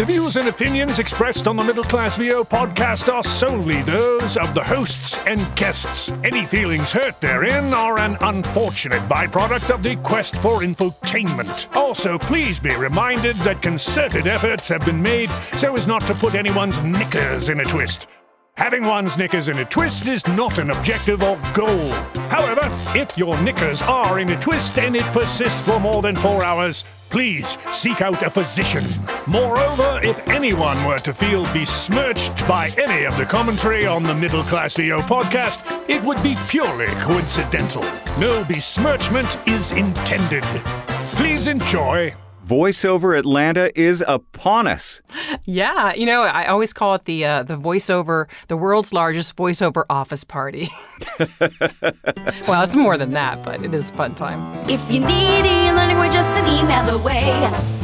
The views and opinions expressed on the Middle Class VO podcast are solely those of the hosts and guests. Any feelings hurt therein are an unfortunate byproduct of the quest for infotainment. Also, please be reminded that concerted efforts have been made so as not to put anyone's knickers in a twist. Having one's knickers in a twist is not an objective or goal. However, if your knickers are in a twist and it persists for more than four hours, please seek out a physician. Moreover, if anyone were to feel besmirched by any of the commentary on the Middle Class VO podcast, it would be purely coincidental. No besmirchment is intended. Please enjoy VoiceOver Atlanta is upon us. Yeah, you know, I always call it the uh, the voiceover, the world's largest voiceover office party. well, it's more than that, but it is fun time. If you need e-learning, we're just an email away.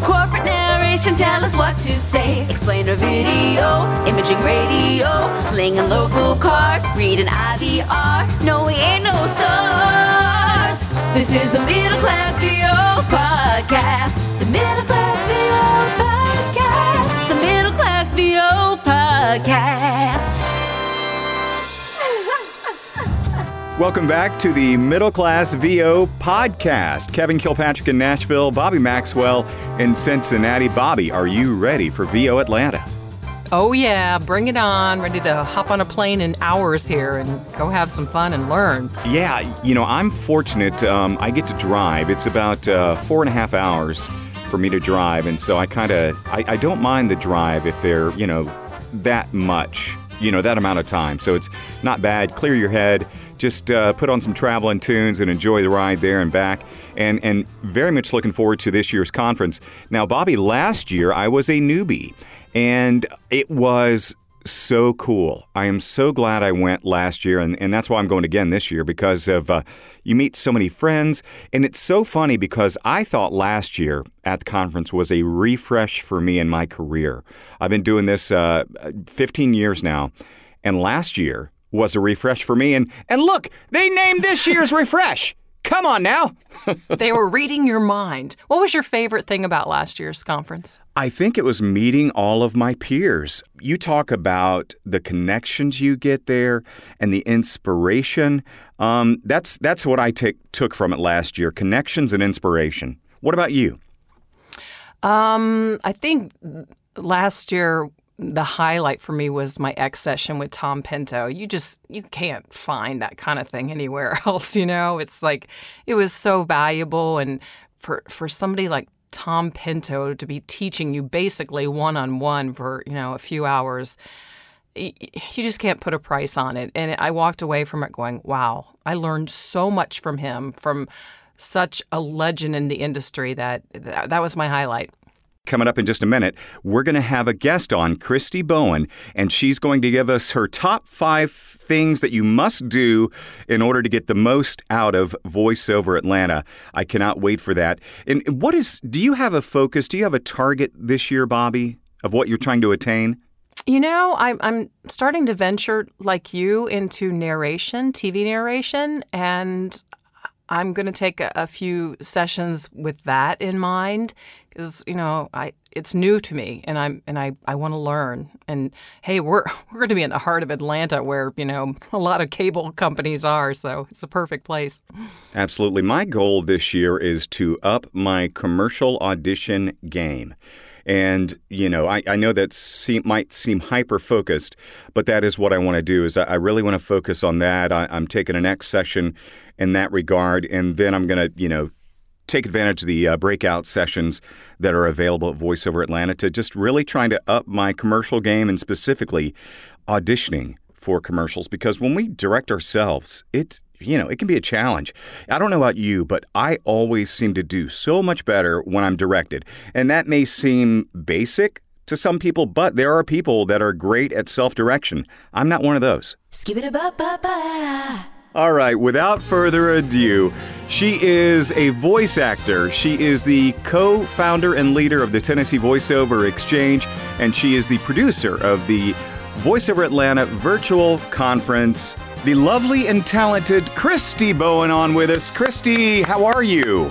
Corporate narration, tell us what to say. Explainer video, imaging radio, slinging local cars, reading IVR. No, we ain't no stars. This is the Middle Class VO podcast. The Middle Class VO podcast. The Middle Class VO podcast. Welcome back to the Middle Class VO podcast. Kevin Kilpatrick in Nashville, Bobbi Maxwell in Cincinnati. Bobbi, are you ready for VO Atlanta? Oh, yeah, bring it on. Ready to hop on a plane in hours here and go have some fun and learn. Yeah, you know, I'm fortunate. Um, I get to drive. It's about uh, four and a half hours for me to drive. And so I kind of, I, I don't mind the drive if they're, you know, that much, you know, that amount of time. So it's not bad. Clear your head. Just uh, put on some traveling tunes and enjoy the ride there and back. And, and very much looking forward to this year's conference. Now, Bobbi, last year I was a newbie and it was so cool. I am so glad I went last year, and, and that's why I'm going again this year because of uh, you meet so many friends. And it's so funny because I thought last year at the conference was a refresh for me in my career. I've been doing this uh, 15 years now, and last year was a refresh for me. And, and look, they named this year's refresh. Come on now. they were reading your mind. What was your favorite thing about last year's conference? I think it was meeting all of my peers. You talk about the connections you get there and the inspiration. Um, that's that's what I take, took from it last year: connections and inspiration. What about you? Um, I think last year the highlight for me was my X session with Tom Pinto. You just you can't find that kind of thing anywhere else, you know? It's like it was so valuable and for for somebody like Tom Pinto to be teaching you basically one on one for, you know, a few hours. You just can't put a price on it. And I walked away from it going, wow, I learned so much from him, from such a legend in the industry that that was my highlight. Coming up in just a minute, we're going to have a guest on, Christi Bowen, and she's going to give us her top five things that you must do in order to get the most out of VoiceOver Atlanta. I cannot wait for that. And what is, do you have a focus? Do you have a target this year, Bobbi, of what you're trying to attain? You know, I'm, I'm starting to venture, like you, into narration, TV narration, and I'm going to take a, a, few sessions with that in mind because you know I it's new to me and I'm and I, I want to learn and hey we're we're going to be in the heart of Atlanta where you know a lot of cable companies are so it's a perfect place. Absolutely, my goal this year is to up my commercial audition game. And you know, I, I know that seem, might seem hyper focused, but that is what I want to do. Is I, I really want to focus on that. I, I'm taking an next session in that regard, and then I'm going to you know take advantage of the uh, breakout sessions that are available at VoiceOver Atlanta to just really trying to up my commercial game and specifically auditioning for commercials because when we direct ourselves, it you know, it can be a challenge. I don't know about you, but I always seem to do so much better when I'm directed. And that may seem basic to some people, but there are people that are great at self-direction. I'm not one of those. All right, without further ado, she is a voice actor. She is the co founder and leader of the Tennessee VoiceOver Exchange, and she is the producer of the VoiceOver Atlanta virtual conference. The lovely and talented Christi Bowen on with us. Christi, how are you?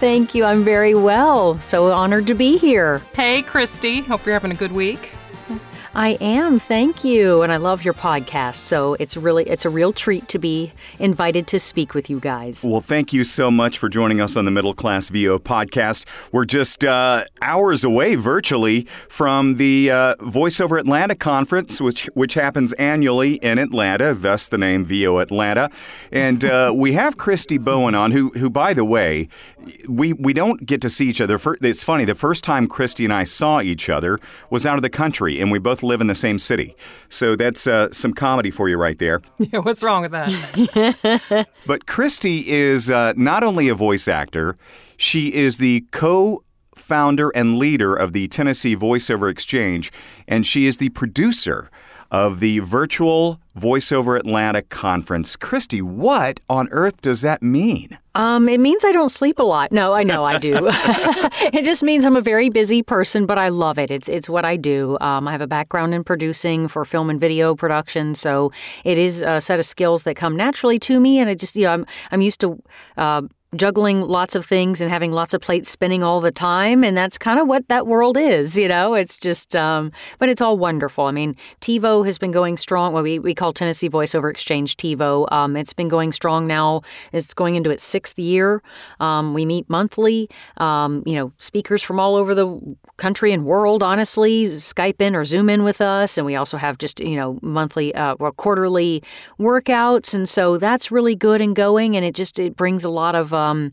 Thank you. I'm very well. So honored to be here. Hey, Christi. Hope you're having a good week. I am. Thank you. And I love your podcast. So it's really it's a real treat to be invited to speak with you guys. Well, thank you so much for joining us on the Middle Class VO podcast. We're just uh, hours away virtually from the uh, VoiceOver Atlanta conference, which which happens annually in Atlanta, thus the name VO Atlanta. And uh, we have Christi Bowen on, who who by the way, we we don't get to see each other. It's funny. The first time Christi and I saw each other was out of the country, and we both live in the same city. So that's uh, some comedy for you right there. Yeah, what's wrong with that? but Christi is uh, not only a voice actor, she is the co founder and leader of the Tennessee Voiceover Exchange, and she is the producer of the virtual VoiceOver Atlanta conference. Christi, what on earth does that mean? Um, it means I don't sleep a lot. No, I know I do. it just means I'm a very busy person, but I love it. It's it's what I do. Um, I have a background in producing for film and video production, so it is a set of skills that come naturally to me, and I just you know I'm I'm used to. Uh, juggling lots of things and having lots of plates spinning all the time. And that's kind of what that world is, you know? It's just, um, but it's all wonderful. I mean, TiVo has been going strong. Well, we, we call Tennessee Voiceover Exchange TiVo. Um, it's been going strong now. It's going into its sixth year. Um, we meet monthly. Um, you know, speakers from all over the country and world, honestly, Skype in or Zoom in with us. And we also have just, you know, monthly uh, or quarterly workouts. And so that's really good and going. And it just, it brings a lot of, um,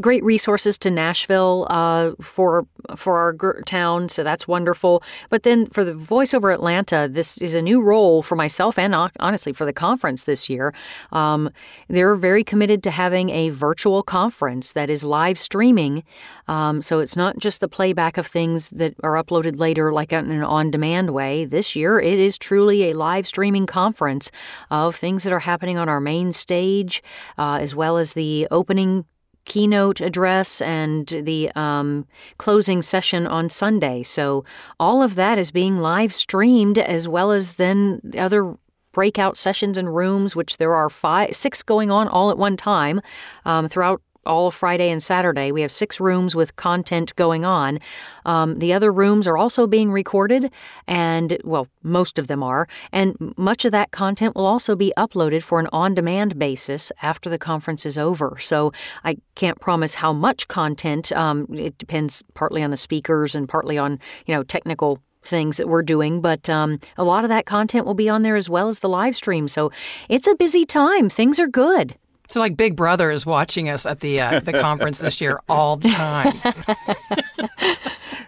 great resources to Nashville uh, for for our town, so that's wonderful. But then for the voiceover Atlanta, this is a new role for myself and honestly for the conference this year. Um, they're very committed to having a virtual conference that is live streaming, um, so it's not just the playback of things that are uploaded later, like in an on demand way. This year, it is truly a live streaming conference of things that are happening on our main stage, uh, as well as the opening keynote address and the um, closing session on Sunday. So all of that is being live streamed as well as then the other breakout sessions and rooms, which there are five, six going on all at one time um, throughout all Friday and Saturday. We have six rooms with content going on. Um, the other rooms are also being recorded, and well, most of them are. And much of that content will also be uploaded for an on demand basis after the conference is over. So I can't promise how much content. Um, it depends partly on the speakers and partly on, you know, technical things that we're doing, but um, a lot of that content will be on there as well as the live stream. So it's a busy time. Things are good. So, like Big Brother is watching us at the uh, the conference this year all the time.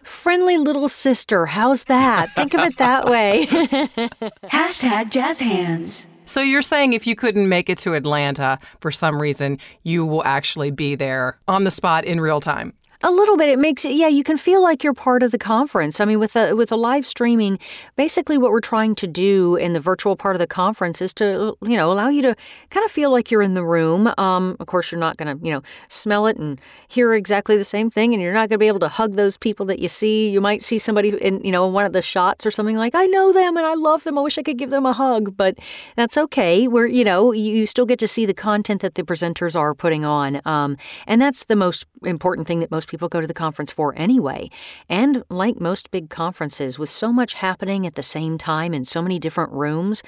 Friendly little sister, how's that? Think of it that way. Hashtag jazz hands. So you're saying if you couldn't make it to Atlanta for some reason, you will actually be there on the spot in real time? A little bit. It makes it, yeah, you can feel like you're part of the conference. I mean, with a, with a live streaming, basically what we're trying to do in the virtual part of the conference is to, you know, allow you to kind of feel like you're in the room. Um, of course, you're not going to, you know, smell it and hear exactly the same thing, and you're not going to be able to hug those people that you see. You might see somebody in, you know, one of the shots or something like, I know them and I love them. I wish I could give them a hug, but that's okay. We're, you know, you still get to see the content that the presenters are putting on. Um, and that's the most important thing that most people go to the conference for anyway. And like most big conferences, with so much happening at the same time in so many different rooms,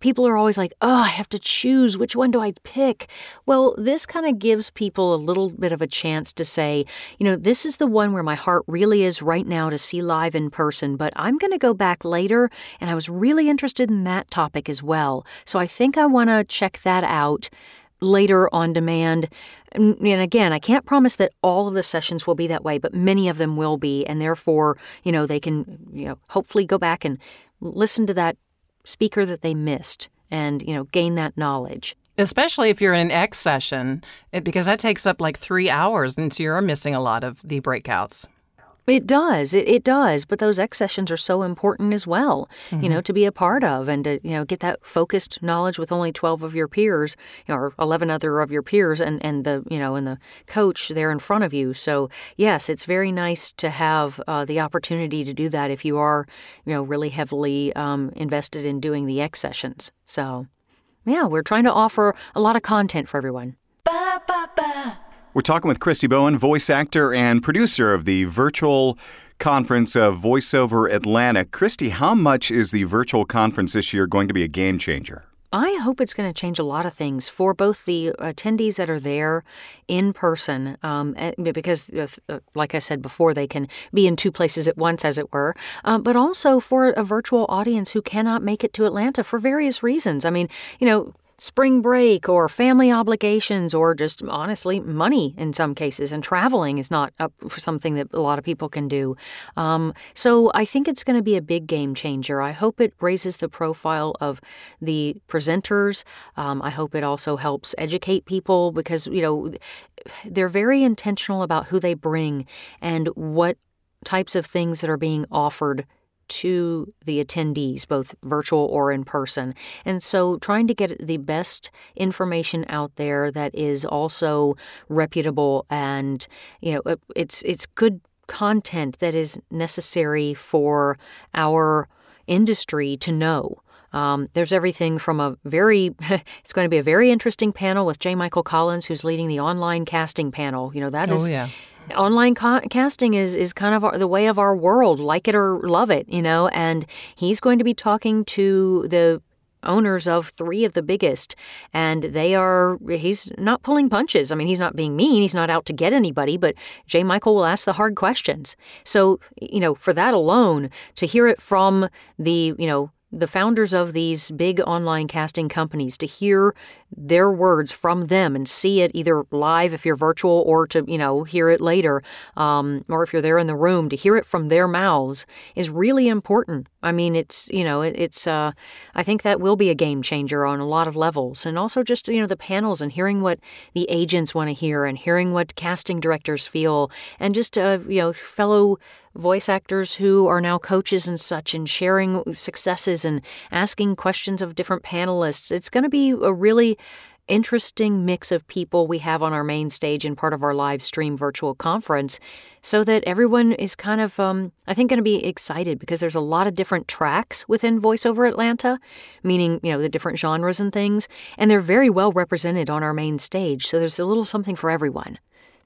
people are always like, oh, I have to choose. Which one do I pick? Well, this kind of gives people a little bit of a chance to say, you know, this is the one where my heart really is right now to see live in person, but I'm going to go back later, and I was really interested in that topic as well. So I think I want to check that out later on demand. And again, I can't promise that all of the sessions will be that way, but many of them will be. And therefore, you know, they can, you know, hopefully go back and listen to that speaker that they missed and, you know, gain that knowledge. Especially if you're in an X session, because that takes up like three hours, and so you're missing a lot of the breakouts. It does. It, it does. But those X sessions are so important as well, mm-hmm. you know, to be a part of and to, you know, get that focused knowledge with only 12 of your peers, you know, or 11 other of your peers and, and the, you know, and the coach there in front of you. So, yes, it's very nice to have uh, the opportunity to do that if you are, you know, really heavily um, invested in doing the X sessions. So, yeah, we're trying to offer a lot of content for everyone. Ba-da-ba-ba. We're talking with Christi Bowen, voice actor and producer of the virtual conference of VoiceOver Atlanta. Christi, how much is the virtual conference this year going to be a game changer? I hope it's going to change a lot of things for both the attendees that are there in person, um, eh, because, uh, uh, like I said before, they can be in two places at once, as it were, uh, but also for a virtual audience who cannot make it to Atlanta for various reasons. I mean, you know, spring break or family obligations or just honestly money in some cases and traveling is not for something that a lot of people can do. Um, so i think it's going to be a big game changer. I hope it raises the profile of the presenters. Um, i hope it also helps educate people because you know they're very intentional about who they bring and what types of things that are being offered to the attendees, both virtual or in person. And so trying to get the best information out there that is also reputable and, you know, it's it's good content that is necessary for our industry to know. Um, there's everything from a very, it's going to be a very interesting panel with J. Michael Collins, who's leading the online casting panel. You know, that oh, is yeah online ca- casting is is kind of our, the way of our world, like it or love it, you know. And he's going to be talking to the owners of three of the biggest and they are he's not pulling punches i mean he's not being mean he's not out to get anybody but jay michael will ask the hard questions so you know for that alone to hear it from the you know the founders of these big online casting companies to hear their words from them and see it either live if you're virtual or to you know hear it later um, or if you're there in the room to hear it from their mouths is really important. I mean it's you know it, it's uh, i think that will be a game changer on a lot of levels. And also just you know the panels and hearing what the agents want to hear and hearing what casting directors feel and just uh, you know fellow voice actors who are now coaches and such and sharing successes and asking questions of different panelists. It's going to be a really interesting mix of people we have on our main stage and part of our live stream virtual conference so that everyone is kind of um, i think going to be excited because there's a lot of different tracks within voiceover atlanta meaning you know the different genres and things and they're very well represented on our main stage so there's a little something for everyone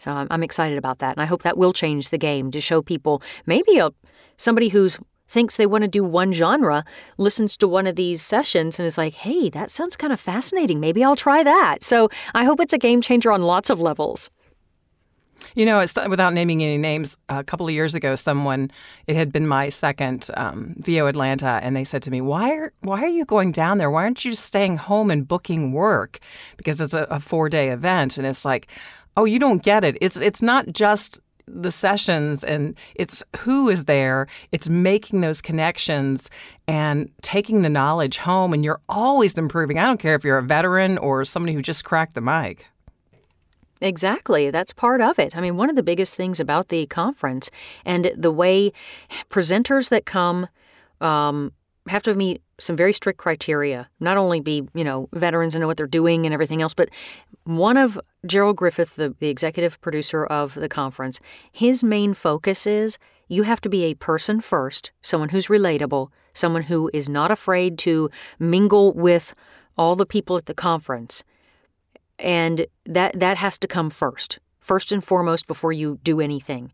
so i'm, I'm excited about that and i hope that will change the game to show people maybe a somebody who's thinks they want to do one genre listens to one of these sessions and is like, hey, that sounds kind of fascinating. Maybe I'll try that. So I hope it's a game changer on lots of levels. You know, it's, without naming any names, a couple of years ago, someone it had been my second um, VO Atlanta, and they said to me, "Why are why are you going down there? Why aren't you just staying home and booking work? Because it's a, a four day event." And it's like, "Oh, you don't get it. It's it's not just the sessions and it's who is there it's making those connections and taking the knowledge home and you're always improving i don't care if you're a veteran or somebody who just cracked the mic Exactly. That's part of it. I mean, one of the biggest things about the conference and the way presenters that come um, have to meet some very strict criteria. Not only be, you know, veterans and know what they're doing and everything else, but one of Gerald Griffith, the, the executive producer of the conference, his main focus is you have to be a person first, someone who's relatable, someone who is not afraid to mingle with all the people at the conference. And that that has to come first, first and foremost before you do anything.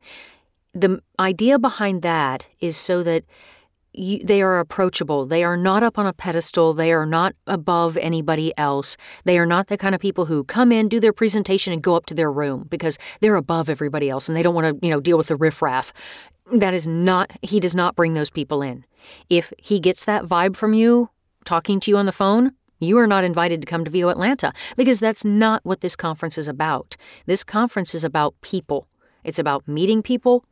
The idea behind that is so that you, they are approachable. They are not up on a pedestal. They are not above anybody else. They are not the kind of people who come in, do their presentation, and go up to their room because they're above everybody else and they don't want to, you know, deal with the riffraff. That is not. He does not bring those people in. If he gets that vibe from you, talking to you on the phone, you are not invited to come to VO Atlanta because that's not what this conference is about. This conference is about people. It's about meeting people,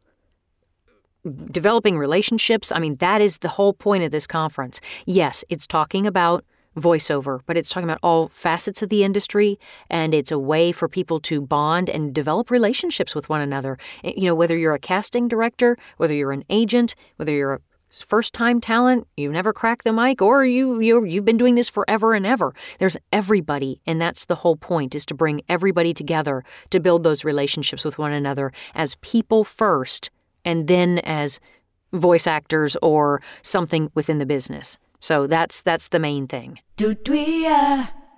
developing relationships. I mean, that is the whole point of this conference. Yes, it's talking about voiceover, but it's talking about all facets of the industry and it's a way for people to bond and develop relationships with one another. Eh, you know, whether you're a casting director, whether you're an agent, whether you're a first time talent, you've never cracked the mic or you you you've been doing this forever and ever. There's everybody and that's the whole point is to bring everybody together to build those relationships with one another as people first and then as voice actors or something within the business. So that's that's the main thing.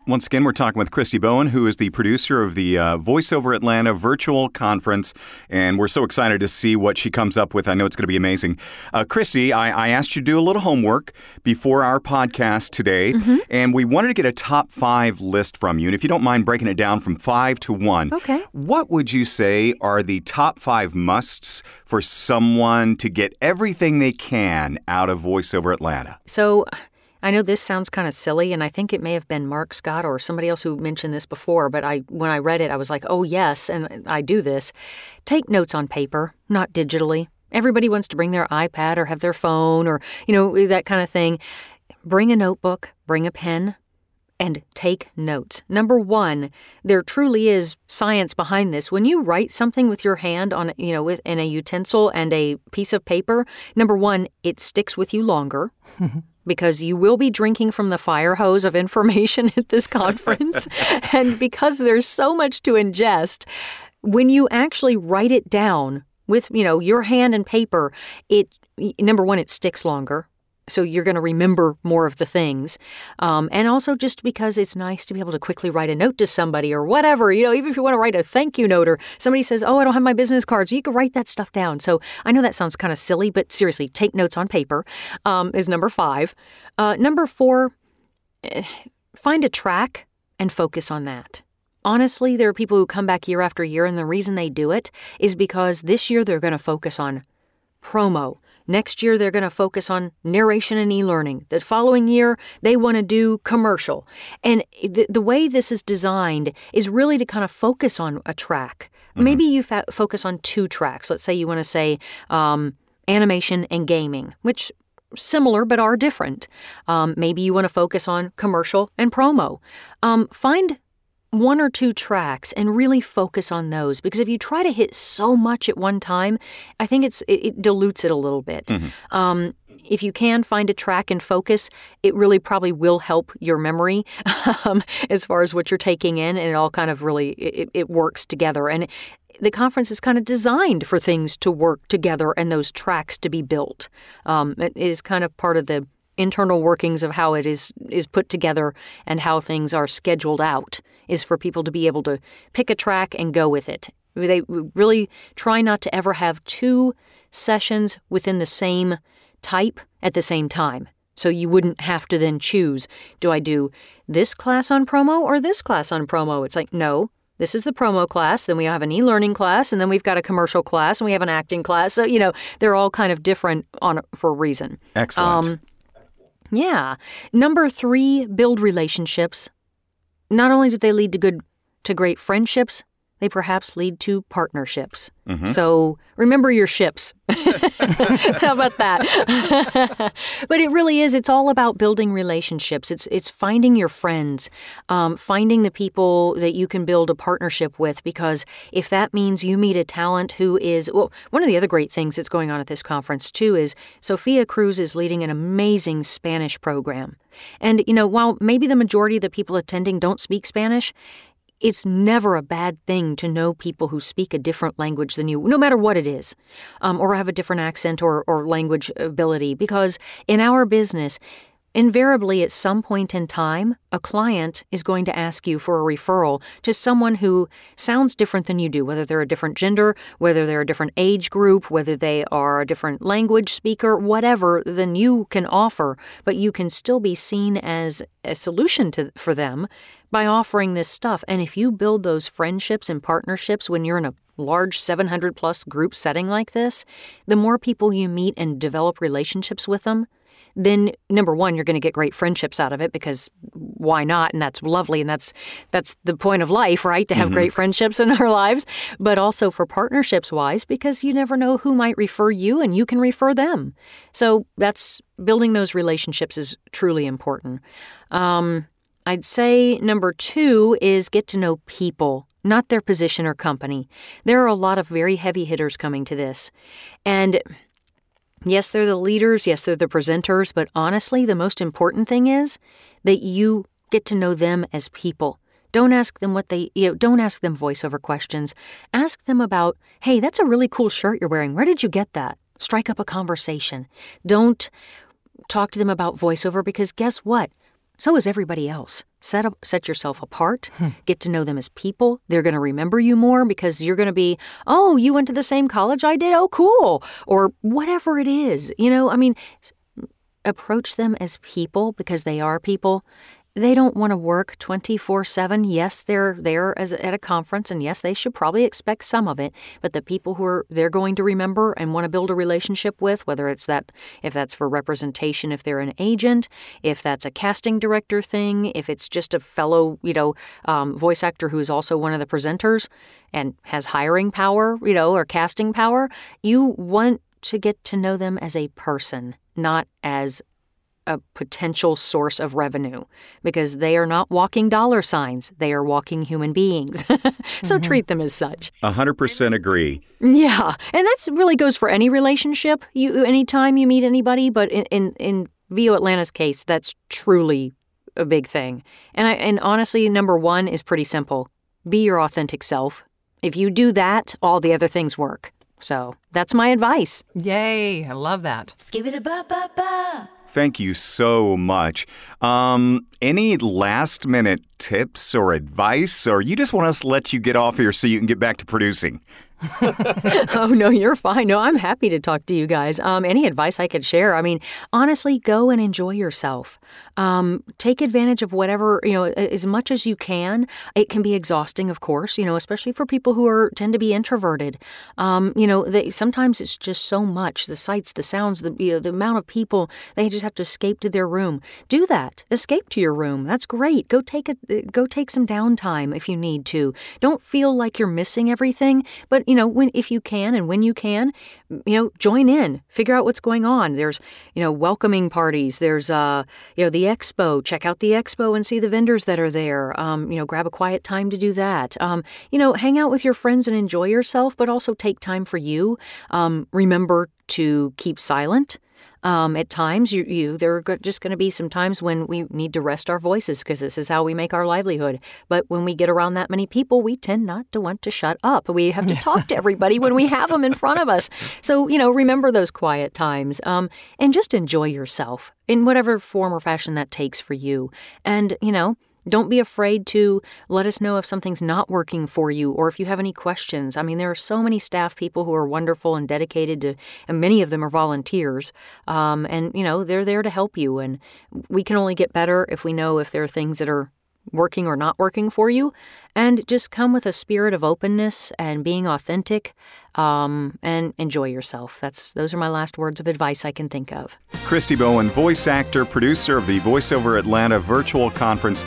Once again, we're talking with Christi Bowen, who is the producer of the uh, VoiceOver Atlanta virtual conference, and we're so excited to see what she comes up with. I know it's going to be amazing. Uh, Christi, I, I, asked you to do a little homework before our podcast today, mm-hmm. and we wanted to get a top five list from you. And if you don't mind breaking it down from five to one, okay. what would you say are the top five musts for someone to get everything they can out of VoiceOver Atlanta? So, I know this sounds kind of silly, and I think it may have been Mark Scott or somebody else who mentioned this before, but I when I read it, I was like, oh, yes, and I do this. Take notes on paper, not digitally. Everybody wants to bring their iPad or have their phone or, you know, that kind of thing. Bring a notebook, bring a pen, and take notes. Number one, there truly is science behind this. When you write something with your hand on, you know, with in a utensil and a piece of paper, number one, it sticks with you longer. because you will be drinking from the fire hose of information at this conference. and because there's so much to ingest, when you actually write it down with, you know, your hand and paper, it number one, it sticks longer so you're going to remember more of the things. Um, and also just because it's nice to be able to quickly write a note to somebody or whatever, you know, even if you want to write a thank you note or somebody says, oh, I don't have my business cards, you can write that stuff down. So I know that sounds kind of silly, but seriously, take notes on paper um, is number five. Uh, number four, eh, find a track and focus on that. Honestly, there are people who come back year after year, and the reason they do it is because this year they're going to focus on promo Next year, they're going to focus on narration and e learning. The following year, they want to do commercial. And the, the way this is designed is really to kind of focus on a track. Mm-hmm. Maybe you fa- focus on two tracks. Let's say you want to say um, animation and gaming, which similar but are different. Um, maybe you want to focus on commercial and promo. Um, find one or two tracks and really focus on those because if you try to hit so much at one time, I think it's it, it dilutes it a little bit. Mm-hmm. Um, if you can find a track and focus, it really probably will help your memory um, as far as what you're taking in, and it all kind of really it, it works together. And the conference is kind of designed for things to work together and those tracks to be built. Um, it is kind of part of the internal workings of how it is is put together and how things are scheduled out is for people to be able to pick a track and go with it. They really try not to ever have two sessions within the same type at the same time. So you wouldn't have to then choose do I do this class on promo or this class on promo? It's like, no, this is the promo class, then we have an e learning class, and then we've got a commercial class, and we have an acting class. So, you know, they're all kind of different on for a reason. Excellent. Um, yeah. Number three, build relationships. Not only do they lead to good to great friendships, they perhaps lead to partnerships. Mm-hmm. So remember your ships. How about that? but it really is. It's all about building relationships. It's it's finding your friends, um, finding the people that you can build a partnership with. Because if that means you meet a talent who is well, one of the other great things that's going on at this conference too is Sophia Cruz is leading an amazing Spanish program. And you know, while maybe the majority of the people attending don't speak Spanish, it's never a bad thing to know people who speak a different language than you, no matter what it is, um, or have a different accent or, or language ability, because in our business, Invariably, at some point in time, a client is going to ask you for a referral to someone who sounds different than you do, whether they're a different gender, whether they're a different age group, whether they are a different language speaker, whatever than you can offer, but you can still be seen as a solution to, for them by offering this stuff. And if you build those friendships and partnerships when you're in a large 700 plus group setting like this, the more people you meet and develop relationships with them, then number one you're going to get great friendships out of it because why not? And that's lovely and that's that's the point of life right? To have mm-hmm. great friendships in our lives but also for partnerships wise because you never know who might refer you and you can refer them. So that's building those relationships is truly important. Um, i'd say number two is get to know people not their position or company. There are a lot of very heavy hitters coming to this. And Yes, they're the leaders, yes, they're the presenters, but honestly, the most important thing is that you get to know them as people. Don't ask them what they, you know, don't ask them voiceover questions. Ask them about, hey, that's a really cool shirt you're wearing. Where did you get that? Strike up a conversation. Don't talk to them about voiceover because guess what? So is everybody else. Set up, set yourself apart. Hmm. Get to know them as people. They're going to remember you more because you're going to be, oh, you went to the same college I did. Oh, cool, or whatever it is. You know, I mean, approach them as people because they are people. They don't want to work 24 7. Yes, they're there as at a conference, and yes, they should probably expect some of it. But the people who are they're going to remember and want to build a relationship with, whether it's that, if that's for representation, if they're an agent, if that's a casting director thing, if it's just a fellow, you know, um, voice actor who is also one of the presenters and has hiring power, you know, or casting power, you want to get to know them as a person, not as a potential source of revenue because they are not walking dollar signs. They are walking human beings. so mm-hmm. treat them as such. 100% agree. Yeah. And that really goes for any relationship. You anytime you meet anybody, but in in, in VO Atlanta's case, that's truly a big thing. And I and honestly, number 1 is pretty simple. Be your authentic self. If you do that, all the other things work. So, that's my advice. Yay, I love that. Skip it a ba ba ba. Thank you so much. Um, any last minute tips or advice, or you just want us to let you get off here so you can get back to producing? oh no, you're fine. No, I'm happy to talk to you guys. Um, any advice I could share? I mean, honestly, go and enjoy yourself. Um, take advantage of whatever you know as much as you can. It can be exhausting, of course. You know, especially for people who are tend to be introverted. Um, you know, they, sometimes it's just so much the sights, the sounds, the you know, the amount of people. They just have to escape to their room. Do that. Escape to your room. That's great. Go take a go take some downtime if you need to. Don't feel like you're missing everything, but you know, when if you can and when you can, you know, join in. Figure out what's going on. There's, you know, welcoming parties. There's uh, you know, the expo. Check out the expo and see the vendors that are there. Um, you know, grab a quiet time to do that. Um, you know, hang out with your friends and enjoy yourself, but also take time for you. Um, remember to keep silent. Um, at times, you, you there are just going to be some times when we need to rest our voices because this is how we make our livelihood. But when we get around that many people, we tend not to want to shut up. We have to talk to everybody when we have them in front of us. So you know, remember those quiet times um, and just enjoy yourself in whatever form or fashion that takes for you. And you know, don't be afraid to let us know if something's not working for you or if you have any questions. I mean, there are so many staff people who are wonderful and dedicated to, and many of them are volunteers. Um, and, you know, they're there to help you. And we can only get better if we know if there are things that are working or not working for you. And just come with a spirit of openness and being authentic um, and enjoy yourself. That's Those are my last words of advice I can think of. Christi Bowen, voice actor, producer of the VoiceOver Atlanta virtual conference.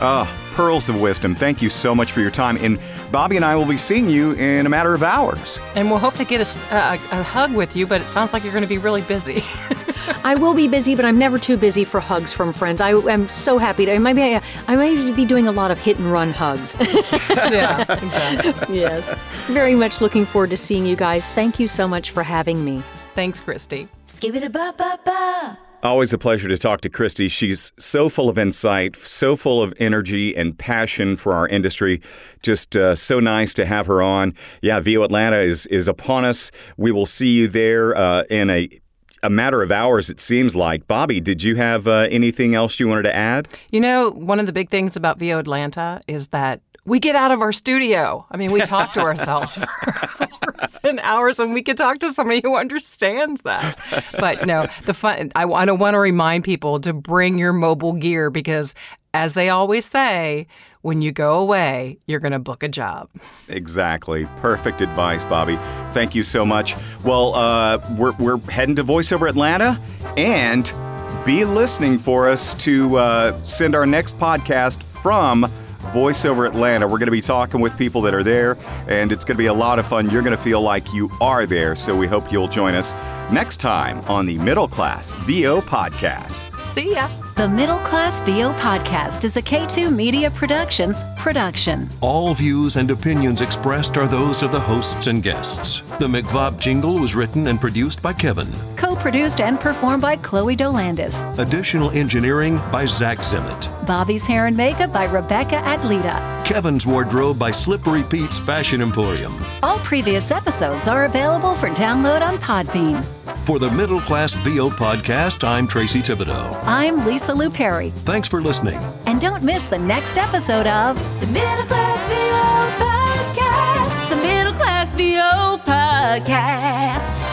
Ah, pearls of wisdom. Thank you so much for your time. And Bobbi and I will be seeing you in a matter of hours. And we'll hope to get a hug with you, but it sounds like you're going to be really busy. I will be busy, but I'm never too busy for hugs from friends. I am so happy to. Maybe I, I may be doing a lot of hit and run hugs. yeah, exactly. yes. Very much looking forward to seeing you guys. Thank you so much for having me. Thanks, Christi. Skip it a ba ba ba. Always a pleasure to talk to Christi. She's so full of insight, so full of energy and passion for our industry. Just uh, so nice to have her on. Yeah, VO Atlanta is is upon us. We will see you there uh, in a a matter of hours. It seems like. Bobbi, did you have uh, anything else you wanted to add? You know, one of the big things about VO Atlanta is that we get out of our studio. I mean, we talk to ourselves for hours and hours, and we could talk to somebody who understands that. But no, the fun. I, I don't want to remind people to bring your mobile gear because, as they always say, when you go away, you're going to book a job. Exactly. Perfect advice, Bobbi. Thank you so much. Well, uh, we're, we're heading to VoiceOver Atlanta and be listening for us to uh, send our next podcast from VoiceOver Atlanta. We're going to be talking with people that are there, and it's going to be a lot of fun. You're going to feel like you are there, so we hope you'll join us next time on the Middle Class VO Podcast. See ya. The Middle Class VO Podcast is a K2 Media Productions production. All views and opinions expressed are those of the hosts and guests. The McVob jingle was written and produced by Kevin. Co produced and performed by Chloe Dolandis. Additional engineering by Zach Zimmett. Bobbi's hair and makeup by Rebecca Adlita. Kevin's wardrobe by Slippery Pete's Fashion Emporium. All previous episodes are available for download on Podbean. For the Middle Class VO podcast, I'm Tracy Thibodeau. I'm Lisa Lou Perry. Thanks for listening. And don't miss the next episode of The Middle Class VO Podcast. The Middle Class VO Podcast.